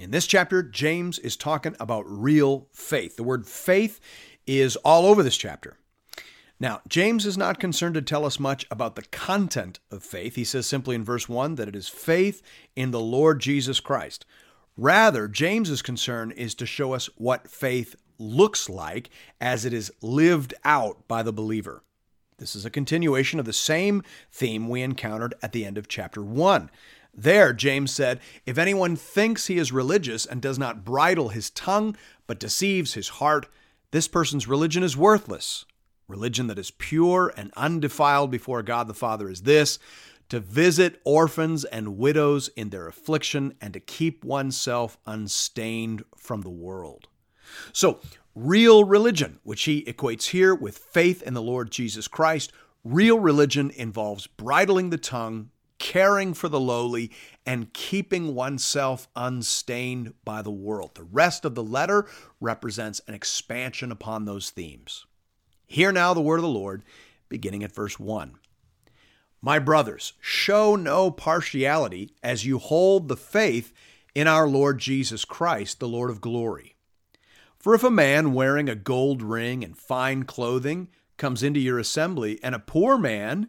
In this chapter, James is talking about real faith. The word faith is all over this chapter. Now, James is not concerned to tell us much about the content of faith. He says simply in verse 1 that it is faith in the Lord Jesus Christ. Rather, James's concern is to show us what faith looks like as it is lived out by the believer. This is a continuation of the same theme we encountered at the end of chapter 1. There, James said, If anyone thinks he is religious and does not bridle his tongue, but deceives his heart, this person's religion is worthless. Religion that is pure and undefiled before God the Father is this to visit orphans and widows in their affliction and to keep oneself unstained from the world. So, real religion, which he equates here with faith in the Lord Jesus Christ, real religion involves bridling the tongue, caring for the lowly, and keeping oneself unstained by the world. The rest of the letter represents an expansion upon those themes. Hear now the word of the Lord, beginning at verse 1. My brothers, show no partiality as you hold the faith in our Lord Jesus Christ, the Lord of glory. For if a man wearing a gold ring and fine clothing comes into your assembly, and a poor man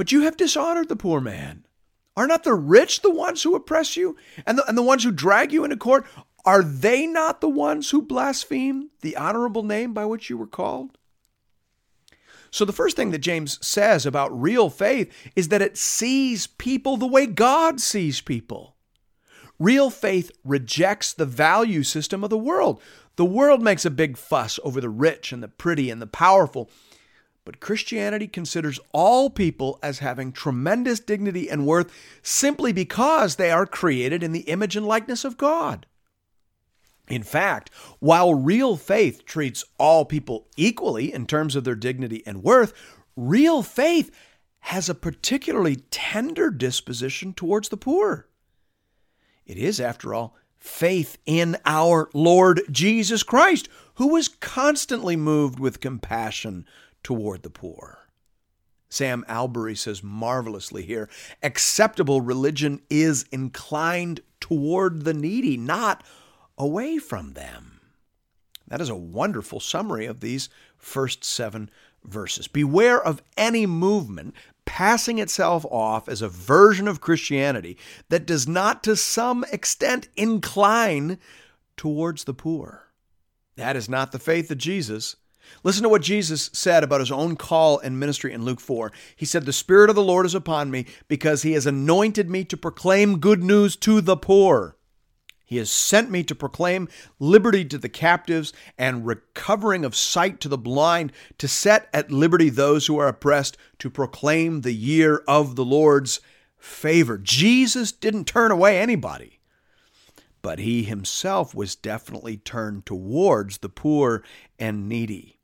But you have dishonored the poor man. Are not the rich the ones who oppress you and the, and the ones who drag you into court? Are they not the ones who blaspheme the honorable name by which you were called? So, the first thing that James says about real faith is that it sees people the way God sees people. Real faith rejects the value system of the world. The world makes a big fuss over the rich and the pretty and the powerful, but Christianity considers all people as having tremendous dignity and worth simply because they are created in the image and likeness of God. In fact, while real faith treats all people equally in terms of their dignity and worth, real faith has a particularly tender disposition towards the poor. It is, after all, faith in our Lord Jesus Christ, who was constantly moved with compassion toward the poor. Sam Allberry says marvelously here acceptable religion is inclined toward the needy, not away from them. That is a wonderful summary of these first seven verses. Beware of any movement passing itself off as a version of Christianity that does not to some extent incline towards the poor. That is not the faith of Jesus. Listen to what Jesus said about his own call and ministry in Luke 4. He said, The Spirit of the Lord is upon me because he has anointed me to proclaim good news to the poor. He has sent me to proclaim liberty to the captives and recovering of sight to the blind, to set at liberty those who are oppressed, to proclaim the year of the Lord's favor. Jesus didn't turn away anybody, but he himself was definitely turned towards the poor and needy.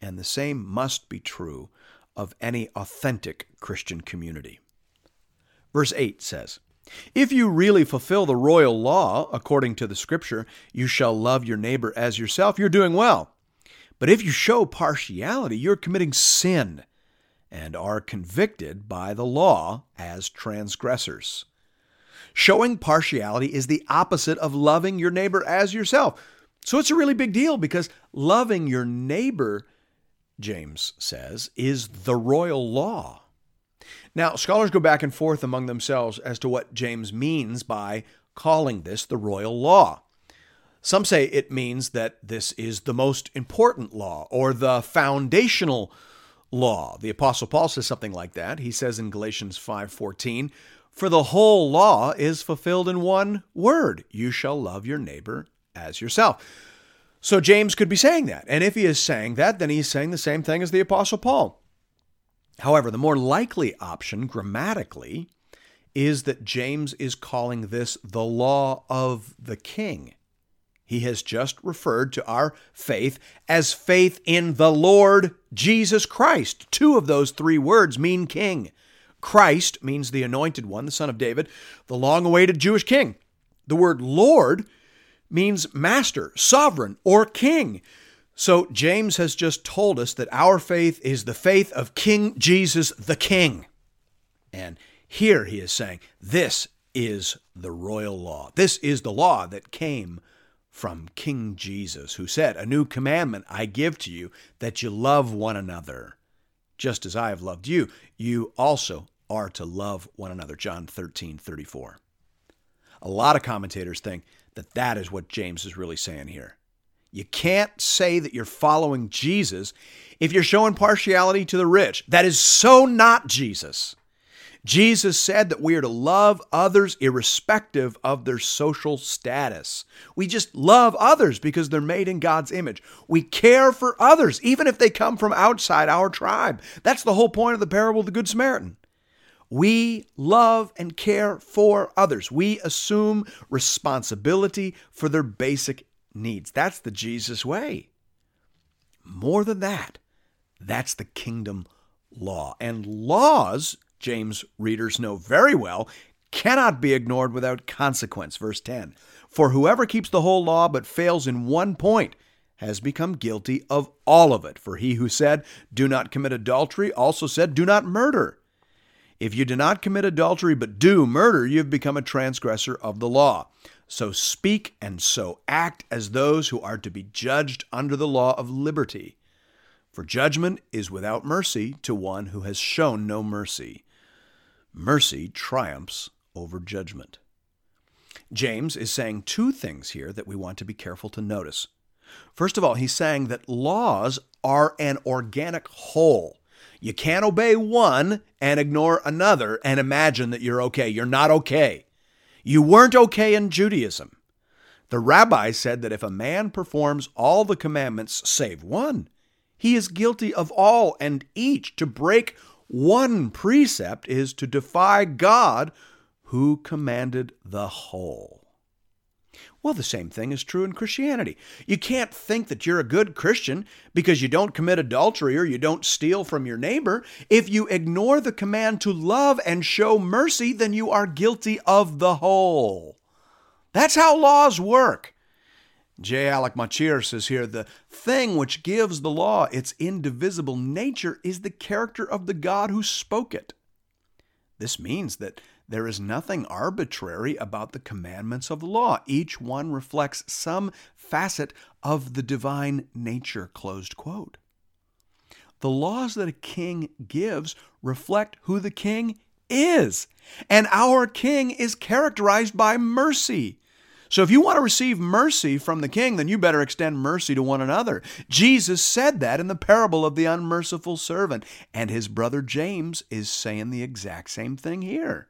And the same must be true of any authentic Christian community. Verse 8 says, if you really fulfill the royal law, according to the scripture, you shall love your neighbor as yourself, you're doing well. But if you show partiality, you're committing sin and are convicted by the law as transgressors. Showing partiality is the opposite of loving your neighbor as yourself. So it's a really big deal because loving your neighbor, James says, is the royal law. Now, scholars go back and forth among themselves as to what James means by calling this the royal law. Some say it means that this is the most important law or the foundational law. The apostle Paul says something like that. He says in Galatians 5:14, "For the whole law is fulfilled in one word: you shall love your neighbor as yourself." So James could be saying that. And if he is saying that, then he's saying the same thing as the apostle Paul. However, the more likely option grammatically is that James is calling this the law of the king. He has just referred to our faith as faith in the Lord Jesus Christ. Two of those three words mean king. Christ means the anointed one, the son of David, the long awaited Jewish king. The word Lord means master, sovereign, or king. So James has just told us that our faith is the faith of King Jesus the King. And here he is saying, this is the royal law. This is the law that came from King Jesus, who said, A new commandment I give to you, that you love one another. Just as I have loved you, you also are to love one another. John 13, 34. A lot of commentators think that that is what James is really saying here. You can't say that you're following Jesus if you're showing partiality to the rich. That is so not Jesus. Jesus said that we are to love others irrespective of their social status. We just love others because they're made in God's image. We care for others, even if they come from outside our tribe. That's the whole point of the parable of the Good Samaritan. We love and care for others. We assume responsibility for their basic needs. That's the Jesus way. More than that, that's the kingdom law. And laws James readers know very well, cannot be ignored without consequence. Verse 10 For whoever keeps the whole law but fails in one point has become guilty of all of it. For he who said, Do not commit adultery, also said, Do not murder. If you do not commit adultery but do murder, you have become a transgressor of the law. So speak and so act as those who are to be judged under the law of liberty. For judgment is without mercy to one who has shown no mercy. Mercy triumphs over judgment. James is saying two things here that we want to be careful to notice. First of all, he's saying that laws are an organic whole. You can't obey one and ignore another and imagine that you're okay. You're not okay. You weren't okay in Judaism. The rabbi said that if a man performs all the commandments save one, he is guilty of all and each. To break one precept is to defy God who commanded the whole. Well, the same thing is true in Christianity. You can't think that you're a good Christian because you don't commit adultery or you don't steal from your neighbor. If you ignore the command to love and show mercy, then you are guilty of the whole. That's how laws work. J. Alec Motyer says here the thing which gives the law its indivisible nature is the character of the God who spoke it. This means that there is nothing arbitrary about the commandments of the law. Each one reflects some facet of the divine nature. Closed quote. The laws that a king gives reflect who the king is. And our king is characterized by mercy. So if you want to receive mercy from the king, then you better extend mercy to one another. Jesus said that in the parable of the unmerciful servant, and his brother James is saying the exact same thing here.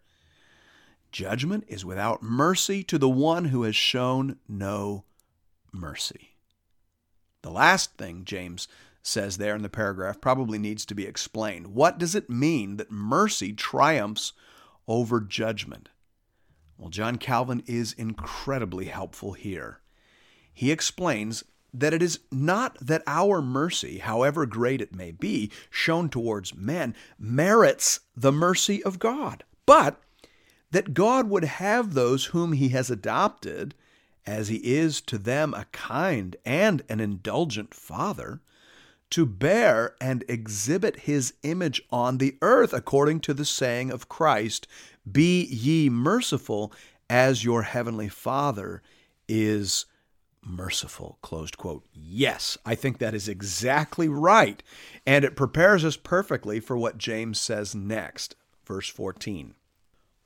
Judgment is without mercy to the one who has shown no mercy. The last thing James says there in the paragraph probably needs to be explained. What does it mean that mercy triumphs over judgment? Well, John Calvin is incredibly helpful here. He explains that it is not that our mercy, however great it may be, shown towards men, merits the mercy of God, but that God would have those whom He has adopted, as He is to them a kind and an indulgent Father, to bear and exhibit His image on the earth, according to the saying of Christ be ye merciful as your heavenly Father is merciful. Closed quote. Yes, I think that is exactly right. And it prepares us perfectly for what James says next. Verse 14.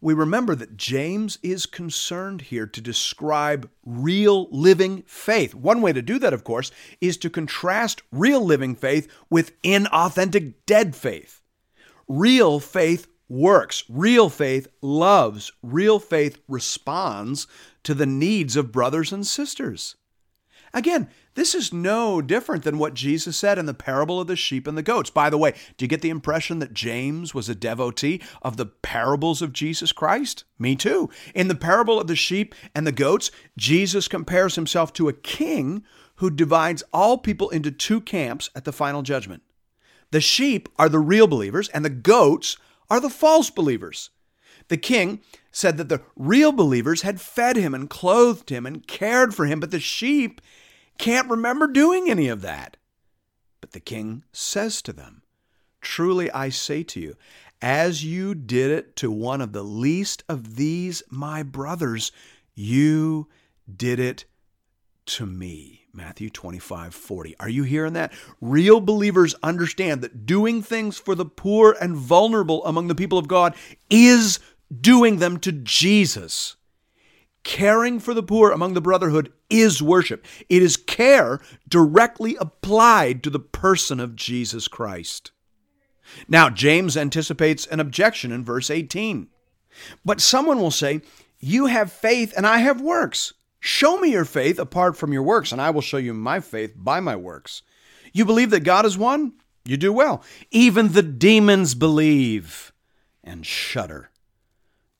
we remember that James is concerned here to describe real living faith. One way to do that, of course, is to contrast real living faith with inauthentic dead faith. Real faith works, real faith loves, real faith responds to the needs of brothers and sisters. Again, this is no different than what Jesus said in the parable of the sheep and the goats. By the way, do you get the impression that James was a devotee of the parables of Jesus Christ? Me too. In the parable of the sheep and the goats, Jesus compares himself to a king who divides all people into two camps at the final judgment. The sheep are the real believers, and the goats are the false believers. The king said that the real believers had fed him and clothed him and cared for him, but the sheep can't remember doing any of that. But the king says to them, Truly I say to you, as you did it to one of the least of these my brothers, you did it to me. Matthew 25, 40. Are you hearing that? Real believers understand that doing things for the poor and vulnerable among the people of God is doing them to Jesus. Caring for the poor among the brotherhood is worship. It is care directly applied to the person of Jesus Christ. Now, James anticipates an objection in verse 18. But someone will say, You have faith and I have works. Show me your faith apart from your works, and I will show you my faith by my works. You believe that God is one? You do well. Even the demons believe and shudder.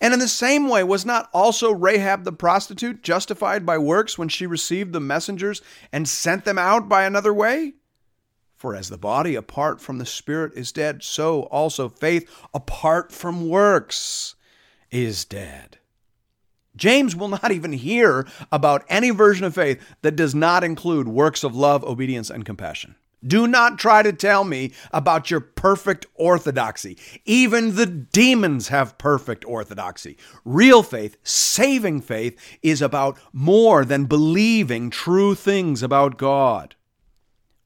And in the same way, was not also Rahab the prostitute justified by works when she received the messengers and sent them out by another way? For as the body apart from the spirit is dead, so also faith apart from works is dead. James will not even hear about any version of faith that does not include works of love, obedience, and compassion. Do not try to tell me about your perfect orthodoxy. Even the demons have perfect orthodoxy. Real faith, saving faith, is about more than believing true things about God.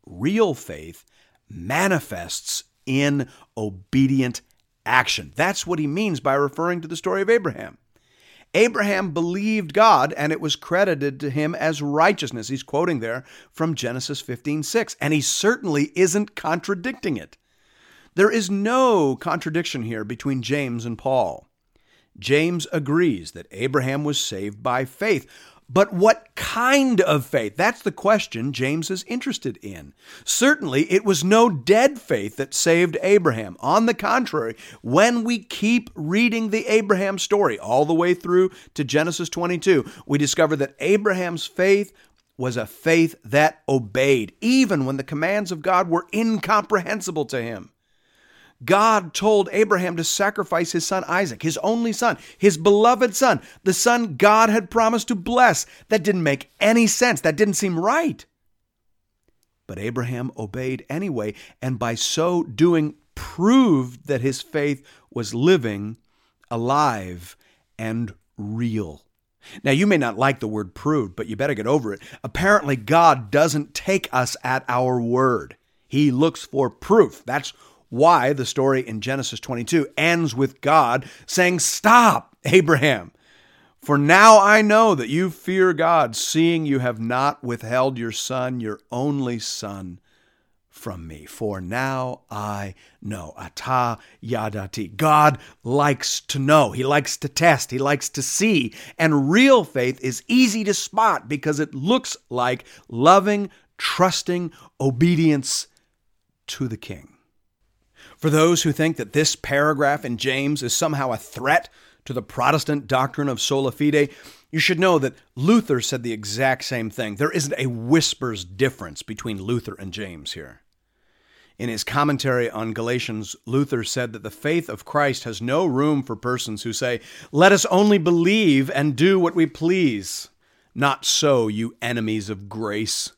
Real faith manifests in obedient action. That's what he means by referring to the story of Abraham. Abraham believed God and it was credited to him as righteousness. He's quoting there from Genesis 15 6, and he certainly isn't contradicting it. There is no contradiction here between James and Paul. James agrees that Abraham was saved by faith, but what kind of faith? That's the question James is interested in. Certainly, it was no dead faith that saved Abraham. On the contrary, when we keep reading the Abraham story all the way through to Genesis 22, we discover that Abraham's faith was a faith that obeyed, even when the commands of God were incomprehensible to him. God told Abraham to sacrifice his son Isaac, his only son, his beloved son, the son God had promised to bless. That didn't make any sense. That didn't seem right. But Abraham obeyed anyway, and by so doing, proved that his faith was living, alive, and real. Now, you may not like the word proved, but you better get over it. Apparently, God doesn't take us at our word. He looks for proof. That's why the story in Genesis 22 ends with God saying, Stop, Abraham. For now I know that you fear God, seeing you have not withheld your son, your only son, from me, for now I know. Ata yadati. God likes to know. He likes to test. He likes to see. And real faith is easy to spot because it looks like loving, trusting obedience to the King. For those who think that this paragraph in James is somehow a threat to the Protestant doctrine of sola fide, you should know that Luther said the exact same thing. There isn't a whisper's difference between Luther and James here. In his commentary on Galatians, Luther said that the faith of Christ has no room for persons who say, Let us only believe and do what we please. Not so, you enemies of grace.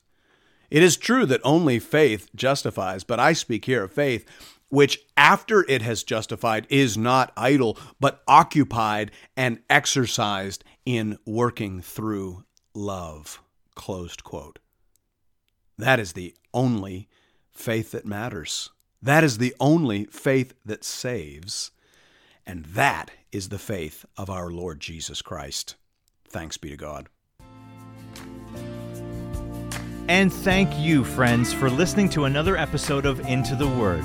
It is true that only faith justifies, but I speak here of faith which after it has justified is not idle, but occupied and exercised in working through love. Closed quote. That is the only faith that matters. That is the only faith that saves. And that is the faith of our Lord Jesus Christ. Thanks be to God. And thank you, friends, for listening to another episode of Into the Word.